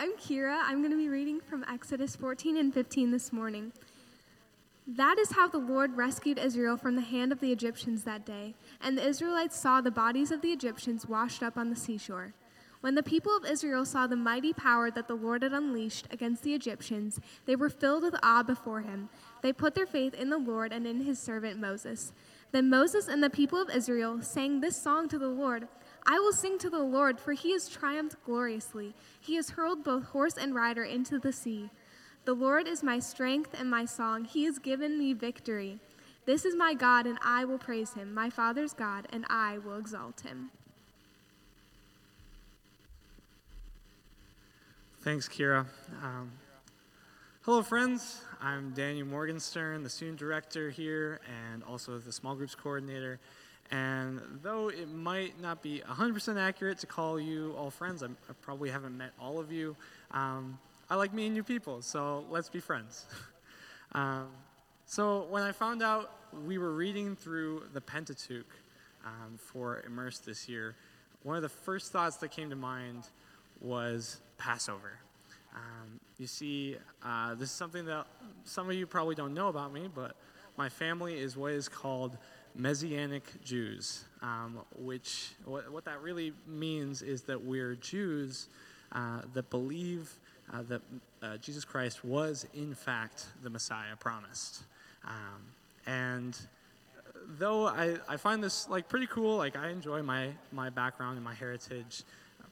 I'm Kira. I'm going to be reading from Exodus 14 and 15 this morning. That is how the Lord rescued Israel from the hand of the Egyptians that day, and the Israelites saw the bodies of the Egyptians washed up on the seashore. When the people of Israel saw the mighty power that the Lord had unleashed against the Egyptians, they were filled with awe before him. They put their faith in the Lord and in his servant Moses. Then Moses and the people of Israel sang this song to the Lord I will sing to the Lord, for he has triumphed gloriously. He has hurled both horse and rider into the sea. The Lord is my strength and my song. He has given me victory. This is my God, and I will praise him, my Father's God, and I will exalt him. Thanks, Kira. Um, hello, friends. I'm Daniel Morgenstern, the student director here, and also the small groups coordinator. And though it might not be 100% accurate to call you all friends, I'm, i probably haven't met all of you. Um, I like meeting new people, so let's be friends. um, so when I found out we were reading through the Pentateuch um, for Immerse this year, one of the first thoughts that came to mind was Passover. Um, you see, uh, this is something that some of you probably don't know about me, but my family is what is called Messianic Jews, um, which what, what, that really means is that we're Jews uh, that believe uh, that uh, Jesus Christ was in fact the Messiah promised. Um, and though I, I find this like pretty cool, like I enjoy my, my background and my heritage,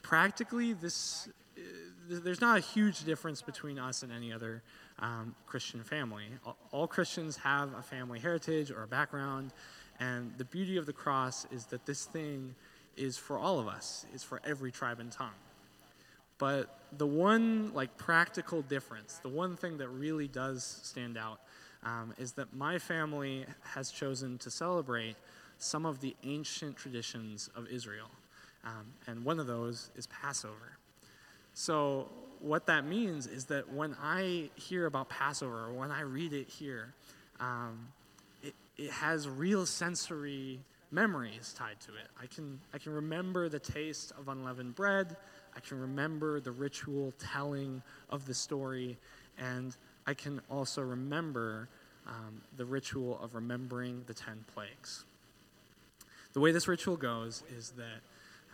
practically this uh, there's not a huge difference between us and any other um, Christian family. All, all Christians have a family heritage or a background. And the beauty of the cross is that this thing is for all of us, is for every tribe and tongue. But the one like practical difference, the one thing that really does stand out, um, is that my family has chosen to celebrate some of the ancient traditions of Israel. Um, and one of those is Passover. So, what that means is that when I hear about Passover, when I read it here, um, it has real sensory memories tied to it. I can, I can remember the taste of unleavened bread. I can remember the ritual telling of the story. And I can also remember um, the ritual of remembering the 10 plagues. The way this ritual goes is that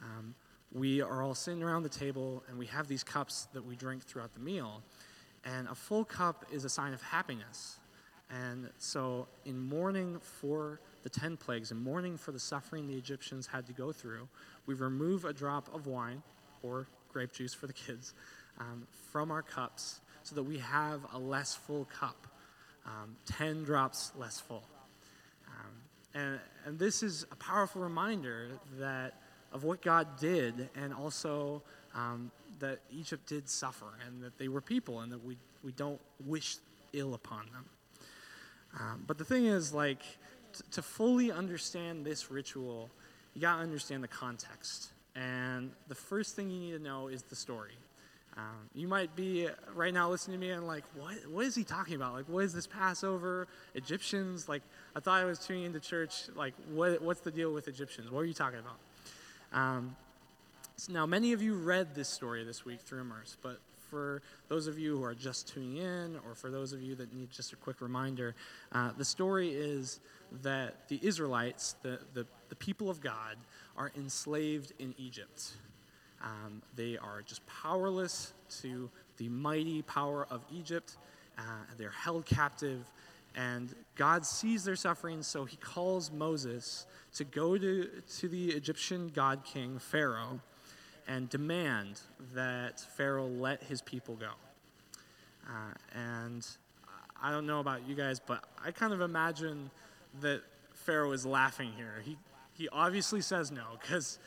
um, we are all sitting around the table and we have these cups that we drink throughout the meal. And a full cup is a sign of happiness. And so, in mourning for the 10 plagues, in mourning for the suffering the Egyptians had to go through, we remove a drop of wine or grape juice for the kids um, from our cups so that we have a less full cup, um, 10 drops less full. Um, and, and this is a powerful reminder that of what God did and also um, that Egypt did suffer and that they were people and that we, we don't wish ill upon them. Um, but the thing is, like, t- to fully understand this ritual, you got to understand the context. And the first thing you need to know is the story. Um, you might be right now listening to me and like, what, what is he talking about? Like, what is this Passover? Egyptians? Like, I thought I was tuning into church. Like, what, what's the deal with Egyptians? What are you talking about? Um, so now, many of you read this story this week through Immerse, but for those of you who are just tuning in, or for those of you that need just a quick reminder, uh, the story is that the Israelites, the, the, the people of God, are enslaved in Egypt. Um, they are just powerless to the mighty power of Egypt. Uh, they're held captive, and God sees their suffering, so he calls Moses to go to, to the Egyptian god king, Pharaoh, and demand that Pharaoh let his people go. Uh, and I don't know about you guys, but I kind of imagine that Pharaoh is laughing here. He, he obviously says no, because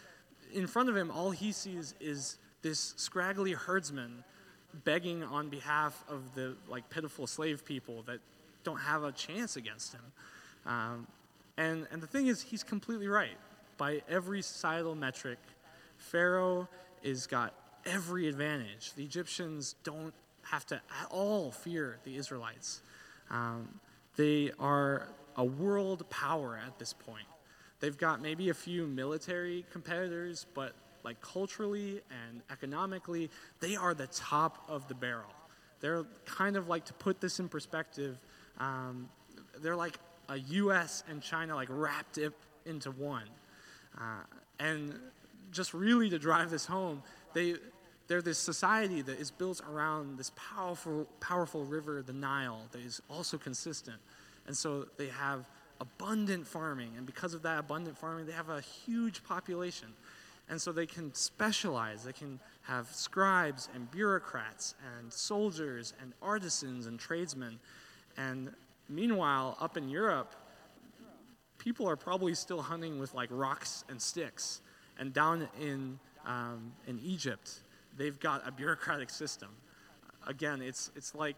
in front of him, all he sees is this scraggly herdsman begging on behalf of the like pitiful slave people that don't have a chance against him. Um, and, and the thing is, he's completely right. By every societal metric, Pharaoh is got every advantage. The Egyptians don't have to at all fear the Israelites. Um, they are a world power at this point. They've got maybe a few military competitors, but like culturally and economically, they are the top of the barrel. They're kind of like, to put this in perspective, um, they're like a US and China like wrapped it into one. Uh, and just really to drive this home, they, they're this society that is built around this powerful, powerful river, the Nile, that is also consistent. And so they have abundant farming, and because of that abundant farming, they have a huge population. And so they can specialize. They can have scribes and bureaucrats and soldiers and artisans and tradesmen. And meanwhile, up in Europe, people are probably still hunting with like rocks and sticks. And down in, um, in Egypt, they've got a bureaucratic system. Again, it's, it's like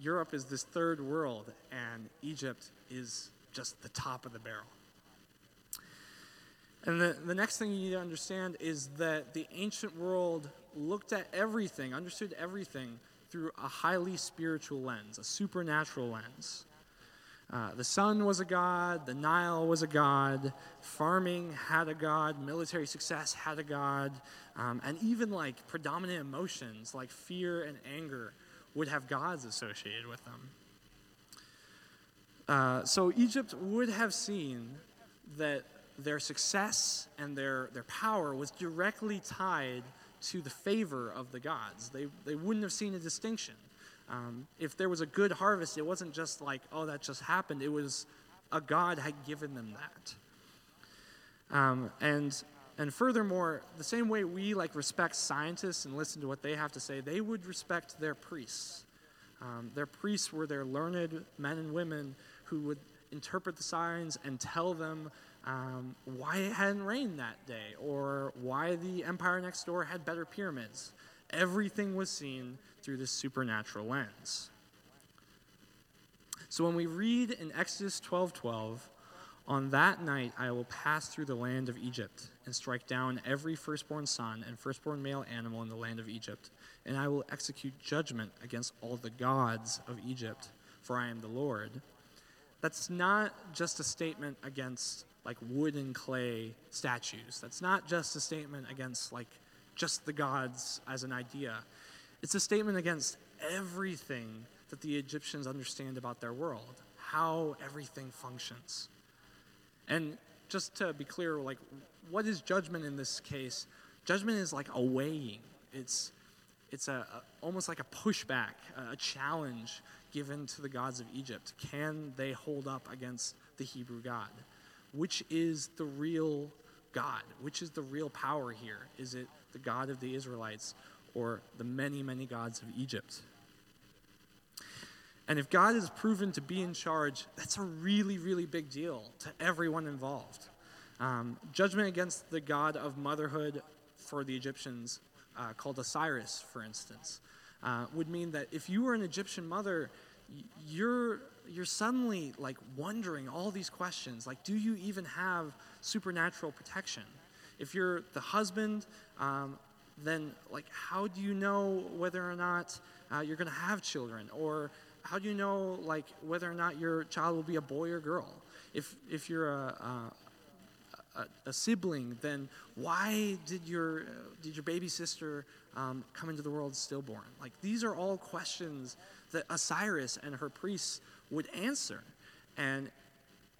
Europe is this third world, and Egypt is just the top of the barrel. And the, the next thing you need to understand is that the ancient world looked at everything, understood everything through a highly spiritual lens, a supernatural lens. Uh, the sun was a god, the Nile was a god, farming had a god, military success had a god, um, and even like predominant emotions like fear and anger would have gods associated with them. Uh, so Egypt would have seen that their success and their, their power was directly tied to the favor of the gods. They, they wouldn't have seen a distinction. Um, if there was a good harvest, it wasn't just like, oh, that just happened. It was a God had given them that. Um, and and furthermore, the same way we like respect scientists and listen to what they have to say, they would respect their priests. Um, their priests were their learned men and women who would interpret the signs and tell them um, why it hadn't rained that day or why the empire next door had better pyramids. Everything was seen through this supernatural lens. So when we read in Exodus 12 12, on that night I will pass through the land of Egypt and strike down every firstborn son and firstborn male animal in the land of Egypt, and I will execute judgment against all the gods of Egypt, for I am the Lord. That's not just a statement against like wood and clay statues. That's not just a statement against like just the gods as an idea. It's a statement against everything that the Egyptians understand about their world, how everything functions. And just to be clear, like, what is judgment in this case? Judgment is like a weighing. It's it's a, a, almost like a pushback, a, a challenge given to the gods of Egypt. Can they hold up against the Hebrew God? Which is the real God? Which is the real power here? Is it the God of the Israelites or the many, many gods of Egypt? And if God is proven to be in charge, that's a really, really big deal to everyone involved. Um, judgment against the god of motherhood for the Egyptians, uh, called Osiris, for instance, uh, would mean that if you were an Egyptian mother, you're you're suddenly like wondering all these questions like do you even have supernatural protection if you're the husband um, then like how do you know whether or not uh, you're going to have children or how do you know like whether or not your child will be a boy or girl? If if you're a, a, a sibling, then why did your did your baby sister um, come into the world stillborn? Like these are all questions that Osiris and her priests would answer, and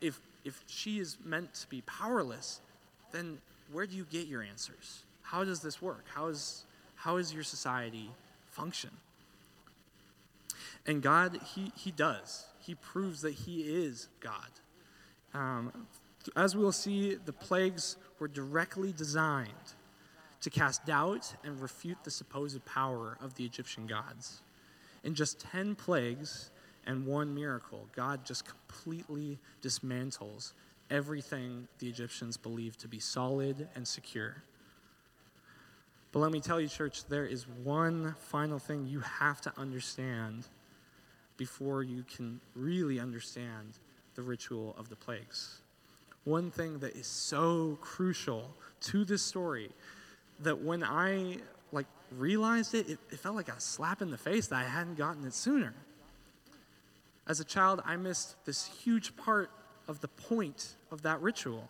if if she is meant to be powerless, then where do you get your answers? How does this work? How is how is your society function? And God, He, he does. He proves that He is God. Um, as we will see, the plagues were directly designed to cast doubt and refute the supposed power of the Egyptian gods. In just 10 plagues and one miracle, God just completely dismantles everything the Egyptians believed to be solid and secure. But let me tell you, church, there is one final thing you have to understand before you can really understand the ritual of the plagues. One thing that is so crucial to this story that when I like realized it, it, it felt like a slap in the face that I hadn't gotten it sooner. As a child, I missed this huge part of the point of that ritual.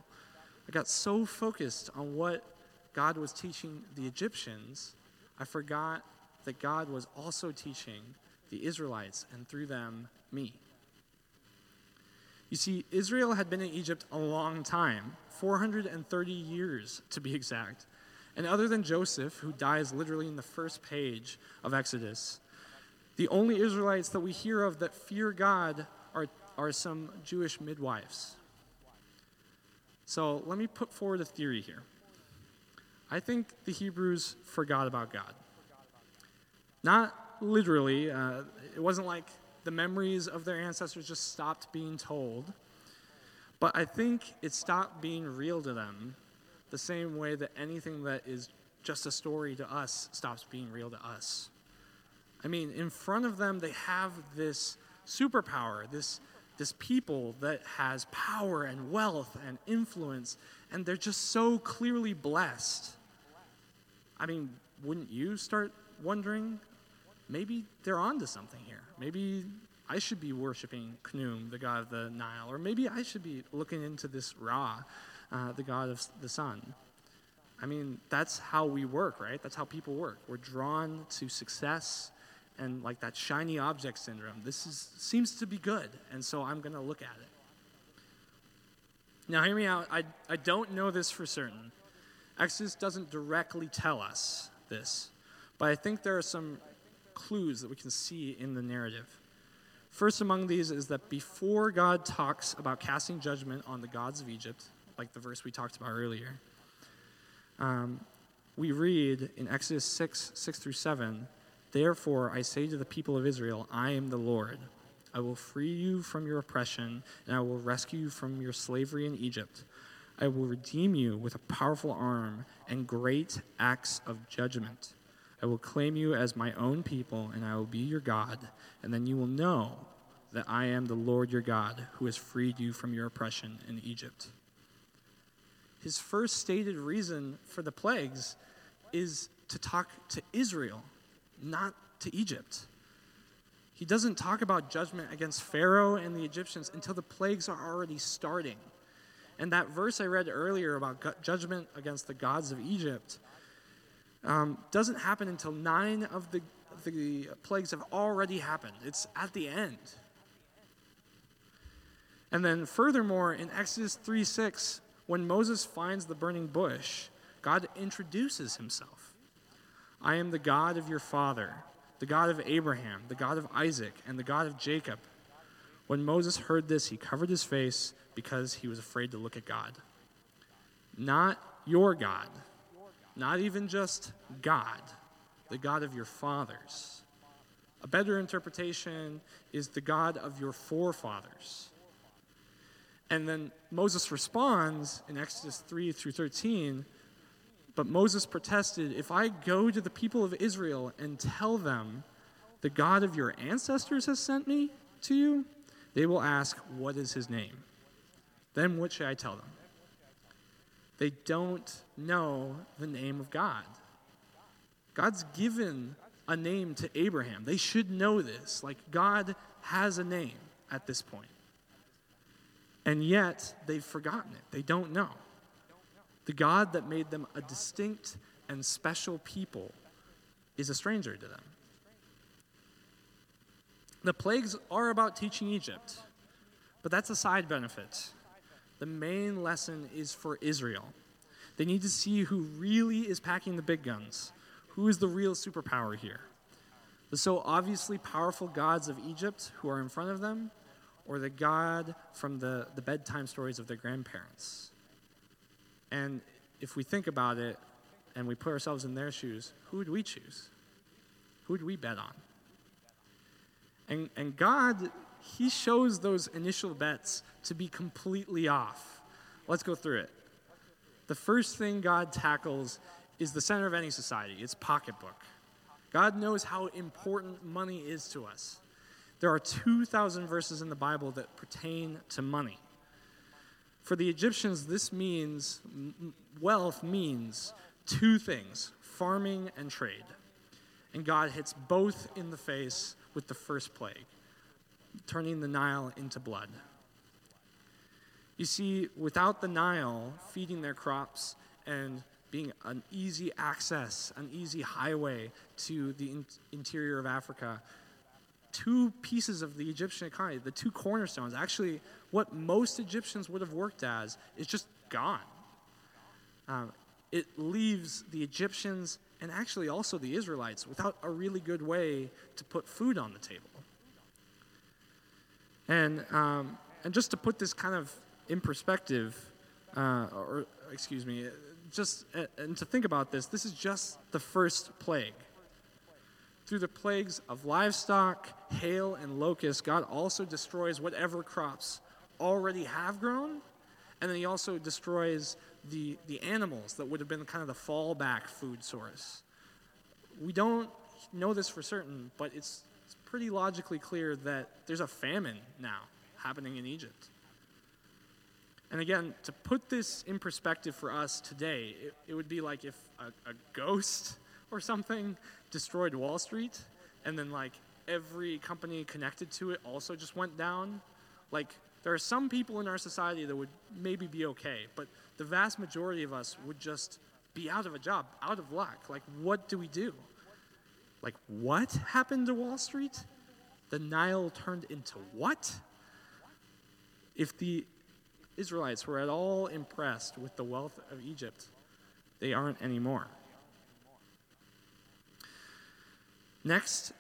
I got so focused on what God was teaching the Egyptians, I forgot that God was also teaching the Israelites, and through them, me. You see, Israel had been in Egypt a long time 430 years to be exact. And other than Joseph, who dies literally in the first page of Exodus, the only Israelites that we hear of that fear God are, are some Jewish midwives. So let me put forward a theory here. I think the Hebrews forgot about God. Not literally, uh, it wasn't like the memories of their ancestors just stopped being told, but I think it stopped being real to them the same way that anything that is just a story to us stops being real to us. I mean, in front of them, they have this superpower, this, this people that has power and wealth and influence, and they're just so clearly blessed. I mean, wouldn't you start wondering? Maybe they're onto something here. Maybe I should be worshiping Khnum, the god of the Nile, or maybe I should be looking into this Ra, uh, the god of the sun. I mean, that's how we work, right? That's how people work. We're drawn to success and like that shiny object syndrome. This is, seems to be good, and so I'm going to look at it. Now, hear me out. I, I don't know this for certain. Exodus doesn't directly tell us this, but I think there are some clues that we can see in the narrative. First among these is that before God talks about casting judgment on the gods of Egypt, like the verse we talked about earlier, um, we read in Exodus 6 6 through 7 Therefore I say to the people of Israel, I am the Lord. I will free you from your oppression, and I will rescue you from your slavery in Egypt. I will redeem you with a powerful arm and great acts of judgment. I will claim you as my own people, and I will be your God, and then you will know that I am the Lord your God, who has freed you from your oppression in Egypt. His first stated reason for the plagues is to talk to Israel, not to Egypt. He doesn't talk about judgment against Pharaoh and the Egyptians until the plagues are already starting. And that verse I read earlier about judgment against the gods of Egypt um, doesn't happen until nine of the, the plagues have already happened. It's at the end. And then, furthermore, in Exodus 3 6, when Moses finds the burning bush, God introduces himself I am the God of your father, the God of Abraham, the God of Isaac, and the God of Jacob. When Moses heard this, he covered his face because he was afraid to look at God. Not your God, not even just God, the God of your fathers. A better interpretation is the God of your forefathers. And then Moses responds in Exodus 3 through 13. But Moses protested if I go to the people of Israel and tell them, the God of your ancestors has sent me to you, they will ask, What is his name? Then what should I tell them? They don't know the name of God. God's given a name to Abraham. They should know this. Like, God has a name at this point. And yet, they've forgotten it. They don't know. The God that made them a distinct and special people is a stranger to them. The plagues are about teaching Egypt, but that's a side benefit. The main lesson is for Israel. They need to see who really is packing the big guns, who is the real superpower here. The so obviously powerful gods of Egypt who are in front of them, or the God from the, the bedtime stories of their grandparents. And if we think about it and we put ourselves in their shoes, who would we choose? Who would we bet on? And, and God, He shows those initial bets to be completely off. Let's go through it. The first thing God tackles is the center of any society it's pocketbook. God knows how important money is to us. There are 2,000 verses in the Bible that pertain to money. For the Egyptians, this means wealth means two things farming and trade. And God hits both in the face with the first plague, turning the Nile into blood. You see, without the Nile feeding their crops and being an easy access, an easy highway to the in- interior of Africa. Two pieces of the Egyptian economy, the two cornerstones, actually, what most Egyptians would have worked as, is just gone. Um, it leaves the Egyptians and actually also the Israelites without a really good way to put food on the table. And, um, and just to put this kind of in perspective, uh, or excuse me, just uh, and to think about this, this is just the first plague. Through the plagues of livestock, hail, and locusts, God also destroys whatever crops already have grown, and then He also destroys the, the animals that would have been kind of the fallback food source. We don't know this for certain, but it's, it's pretty logically clear that there's a famine now happening in Egypt. And again, to put this in perspective for us today, it, it would be like if a, a ghost or something destroyed Wall Street, and then like every company connected to it also just went down. Like, there are some people in our society that would maybe be okay, but the vast majority of us would just be out of a job, out of luck. Like, what do we do? Like, what happened to Wall Street? The Nile turned into what? If the Israelites were at all impressed with the wealth of Egypt, they aren't anymore. Next,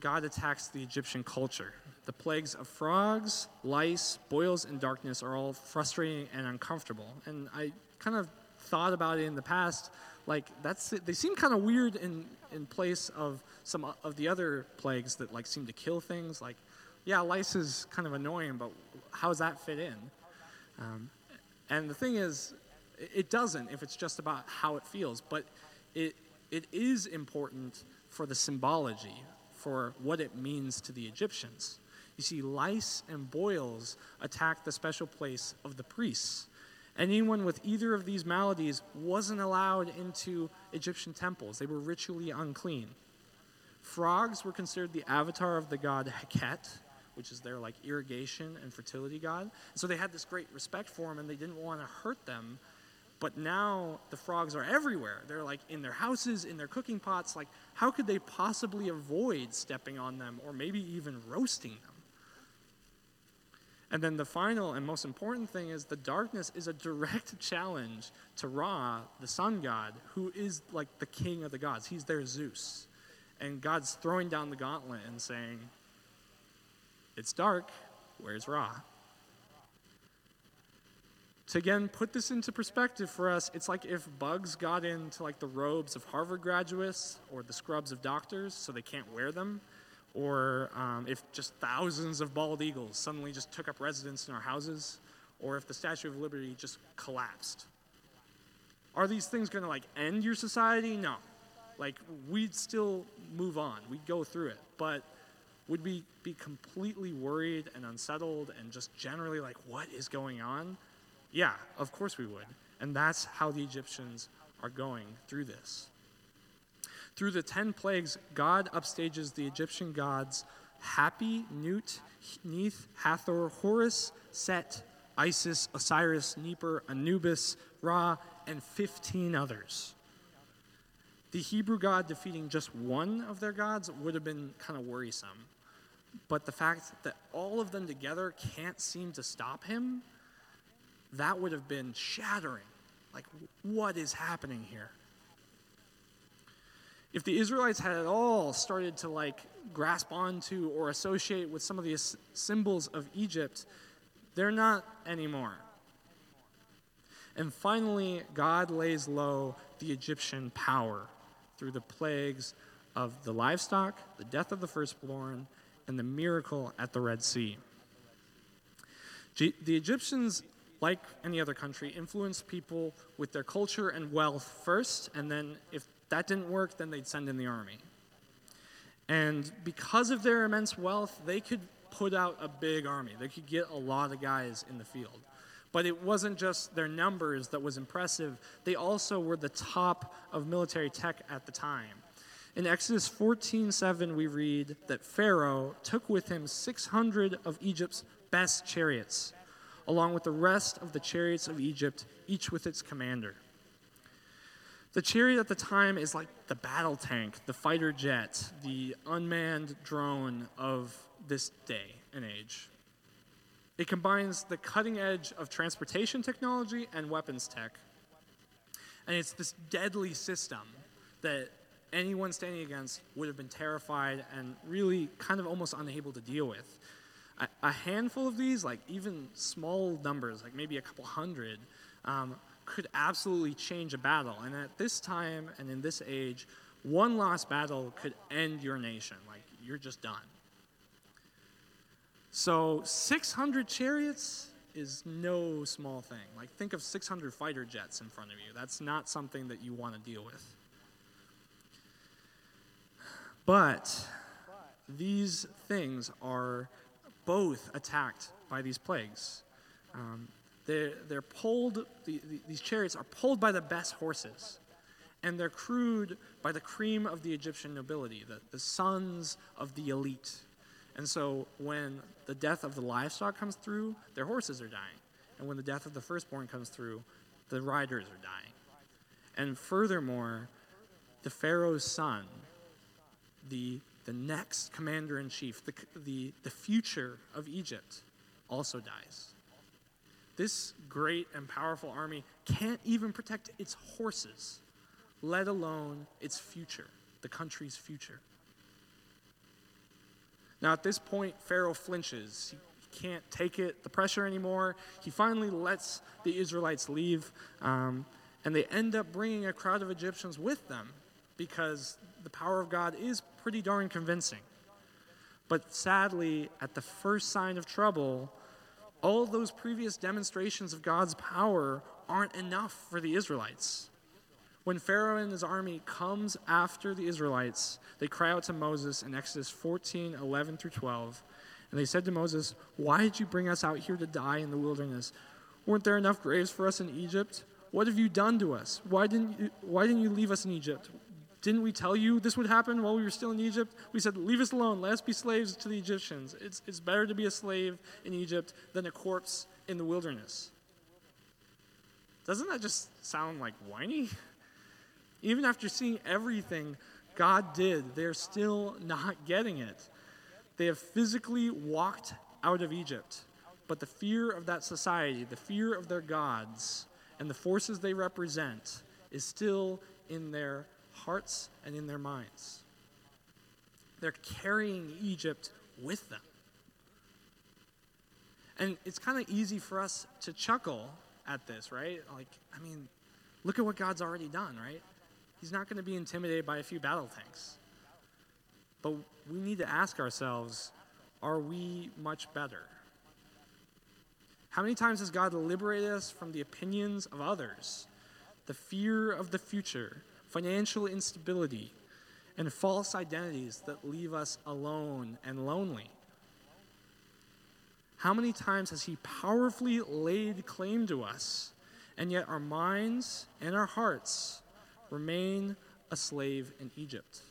God attacks the Egyptian culture. The plagues of frogs, lice, boils, and darkness are all frustrating and uncomfortable. And I kind of thought about it in the past, like that's they seem kind of weird in in place of some of the other plagues that like seem to kill things. Like, yeah, lice is kind of annoying, but how does that fit in? Um, and the thing is, it doesn't if it's just about how it feels, but it, it is important for the symbology, for what it means to the Egyptians. You see, lice and boils attack the special place of the priests. Anyone with either of these maladies wasn't allowed into Egyptian temples, they were ritually unclean. Frogs were considered the avatar of the god Heket, which is their like irrigation and fertility god. So they had this great respect for him and they didn't want to hurt them. But now the frogs are everywhere. They're like in their houses, in their cooking pots. Like, how could they possibly avoid stepping on them or maybe even roasting them? And then the final and most important thing is the darkness is a direct challenge to Ra, the sun god, who is like the king of the gods. He's their Zeus. And God's throwing down the gauntlet and saying, it's dark. Where's Ra? To again put this into perspective for us, it's like if bugs got into like the robes of Harvard graduates or the scrubs of doctors so they can't wear them, or um, if just thousands of bald eagles suddenly just took up residence in our houses, or if the Statue of Liberty just collapsed. Are these things going to like end your society? No. Like we'd still move on. We'd go through it, but would we be completely worried and unsettled and just generally like, what is going on? Yeah, of course we would. And that's how the Egyptians are going through this. Through the 10 plagues, God upstages the Egyptian gods Hapi, Nut, Neith, Hathor, Horus, Set, Isis, Osiris, Nippur, Anubis, Ra, and 15 others. The Hebrew God defeating just one of their gods would have been kind of worrisome. But the fact that all of them together can't seem to stop him, that would have been shattering. Like, what is happening here? If the Israelites had at all started to like grasp onto or associate with some of the symbols of Egypt, they're not anymore. And finally, God lays low the Egyptian power through the plagues of the livestock, the death of the firstborn, and the miracle at the Red Sea. The Egyptians, like any other country, influenced people with their culture and wealth first, and then if that didn't work, then they'd send in the army. And because of their immense wealth, they could put out a big army. They could get a lot of guys in the field. But it wasn't just their numbers that was impressive, they also were the top of military tech at the time. In Exodus 14:7 we read that Pharaoh took with him 600 of Egypt's best chariots, along with the rest of the chariots of Egypt, each with its commander. The chariot at the time is like the battle tank, the fighter jet, the unmanned drone of this day and age. It combines the cutting edge of transportation technology and weapons tech. And it's this deadly system that anyone standing against would have been terrified and really kind of almost unable to deal with. A, handful of these, like even small numbers, like maybe a couple hundred, um, could absolutely change a battle. And at this time and in this age, one lost battle could end your nation. Like, you're just done. So, 600 chariots is no small thing. Like, think of 600 fighter jets in front of you. That's not something that you want to deal with. But these things are both attacked by these plagues. Um, they're, they're pulled, the, the, these chariots are pulled by the best horses, and they're crewed by the cream of the Egyptian nobility, the, the sons of the elite. And so when the death of the livestock comes through, their horses are dying. And when the death of the firstborn comes through, the riders are dying. And furthermore, the Pharaoh's son, the, the next commander in chief, the, the, the future of Egypt, also dies. This great and powerful army can't even protect its horses, let alone its future, the country's future. Now, at this point, Pharaoh flinches. He can't take it, the pressure anymore. He finally lets the Israelites leave, um, and they end up bringing a crowd of Egyptians with them because the power of God is pretty darn convincing. But sadly, at the first sign of trouble, all those previous demonstrations of God's power aren't enough for the Israelites. When Pharaoh and his army comes after the Israelites, they cry out to Moses in Exodus 14, 11 through 12. And they said to Moses, Why did you bring us out here to die in the wilderness? Weren't there enough graves for us in Egypt? What have you done to us? Why didn't you, why didn't you leave us in Egypt? Didn't we tell you this would happen while we were still in Egypt? We said, Leave us alone. Let us be slaves to the Egyptians. It's, it's better to be a slave in Egypt than a corpse in the wilderness. Doesn't that just sound like whiny? Even after seeing everything God did, they're still not getting it. They have physically walked out of Egypt, but the fear of that society, the fear of their gods, and the forces they represent is still in their hearts and in their minds. They're carrying Egypt with them. And it's kind of easy for us to chuckle at this, right? Like, I mean, look at what God's already done, right? He's not going to be intimidated by a few battle tanks. But we need to ask ourselves are we much better? How many times has God liberated us from the opinions of others, the fear of the future, financial instability, and false identities that leave us alone and lonely. How many times has He powerfully laid claim to us, and yet our minds and our hearts remain a slave in Egypt?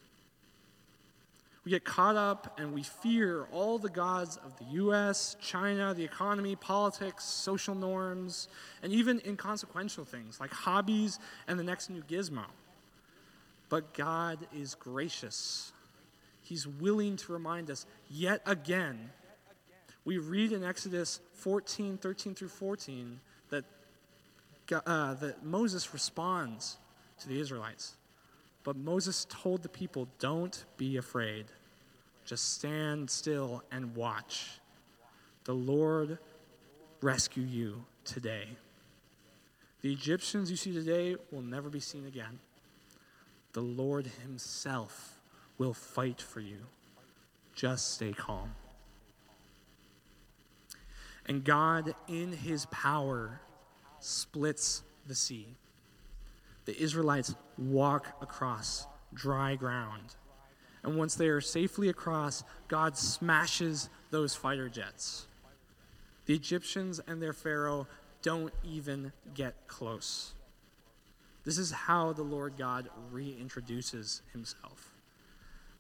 We get caught up and we fear all the gods of the US, China, the economy, politics, social norms, and even inconsequential things like hobbies and the next new gizmo. But God is gracious. He's willing to remind us yet again. We read in Exodus 14, 13 through 14, that, uh, that Moses responds to the Israelites. But Moses told the people, Don't be afraid. Just stand still and watch. The Lord rescue you today. The Egyptians you see today will never be seen again. The Lord Himself will fight for you. Just stay calm. And God, in His power, splits the sea. The Israelites walk across dry ground. And once they are safely across, God smashes those fighter jets. The Egyptians and their Pharaoh don't even get close. This is how the Lord God reintroduces himself.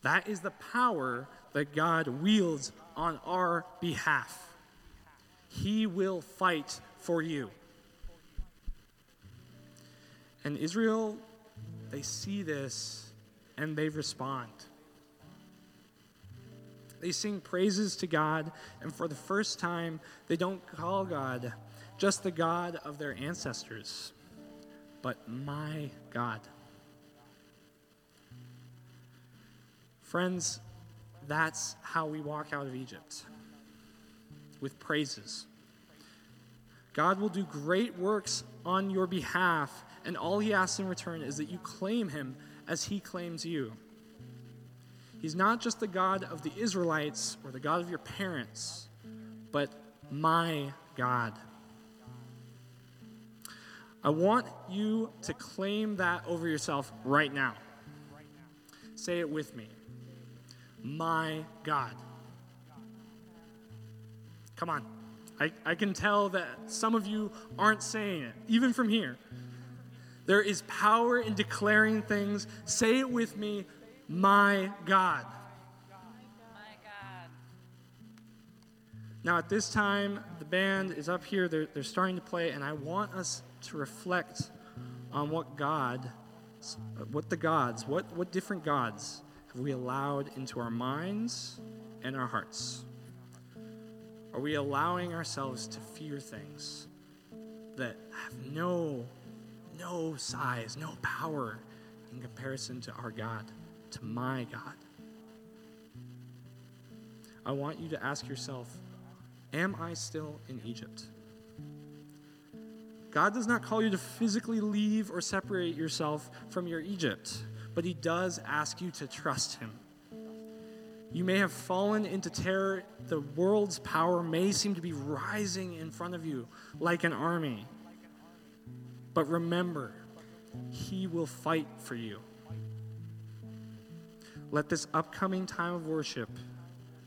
That is the power that God wields on our behalf. He will fight for you. And Israel they see this and they respond. They sing praises to God, and for the first time, they don't call God just the God of their ancestors, but my God. Friends, that's how we walk out of Egypt with praises. God will do great works on your behalf, and all he asks in return is that you claim him as he claims you. He's not just the God of the Israelites or the God of your parents, but my God. I want you to claim that over yourself right now. Say it with me. My God. Come on. I, I can tell that some of you aren't saying it, even from here. There is power in declaring things. Say it with me, my God. My God. Now, at this time, the band is up here. They're, they're starting to play, and I want us to reflect on what God, what the gods, what, what different gods have we allowed into our minds and our hearts. Are we allowing ourselves to fear things that have no, no size, no power in comparison to our God, to my God? I want you to ask yourself Am I still in Egypt? God does not call you to physically leave or separate yourself from your Egypt, but He does ask you to trust Him. You may have fallen into terror. The world's power may seem to be rising in front of you like an army. But remember, He will fight for you. Let this upcoming time of worship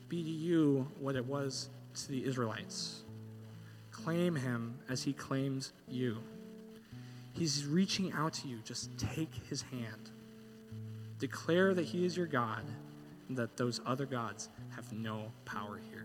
be to you what it was to the Israelites. Claim Him as He claims you. He's reaching out to you. Just take His hand. Declare that He is your God and that those other gods have no power here.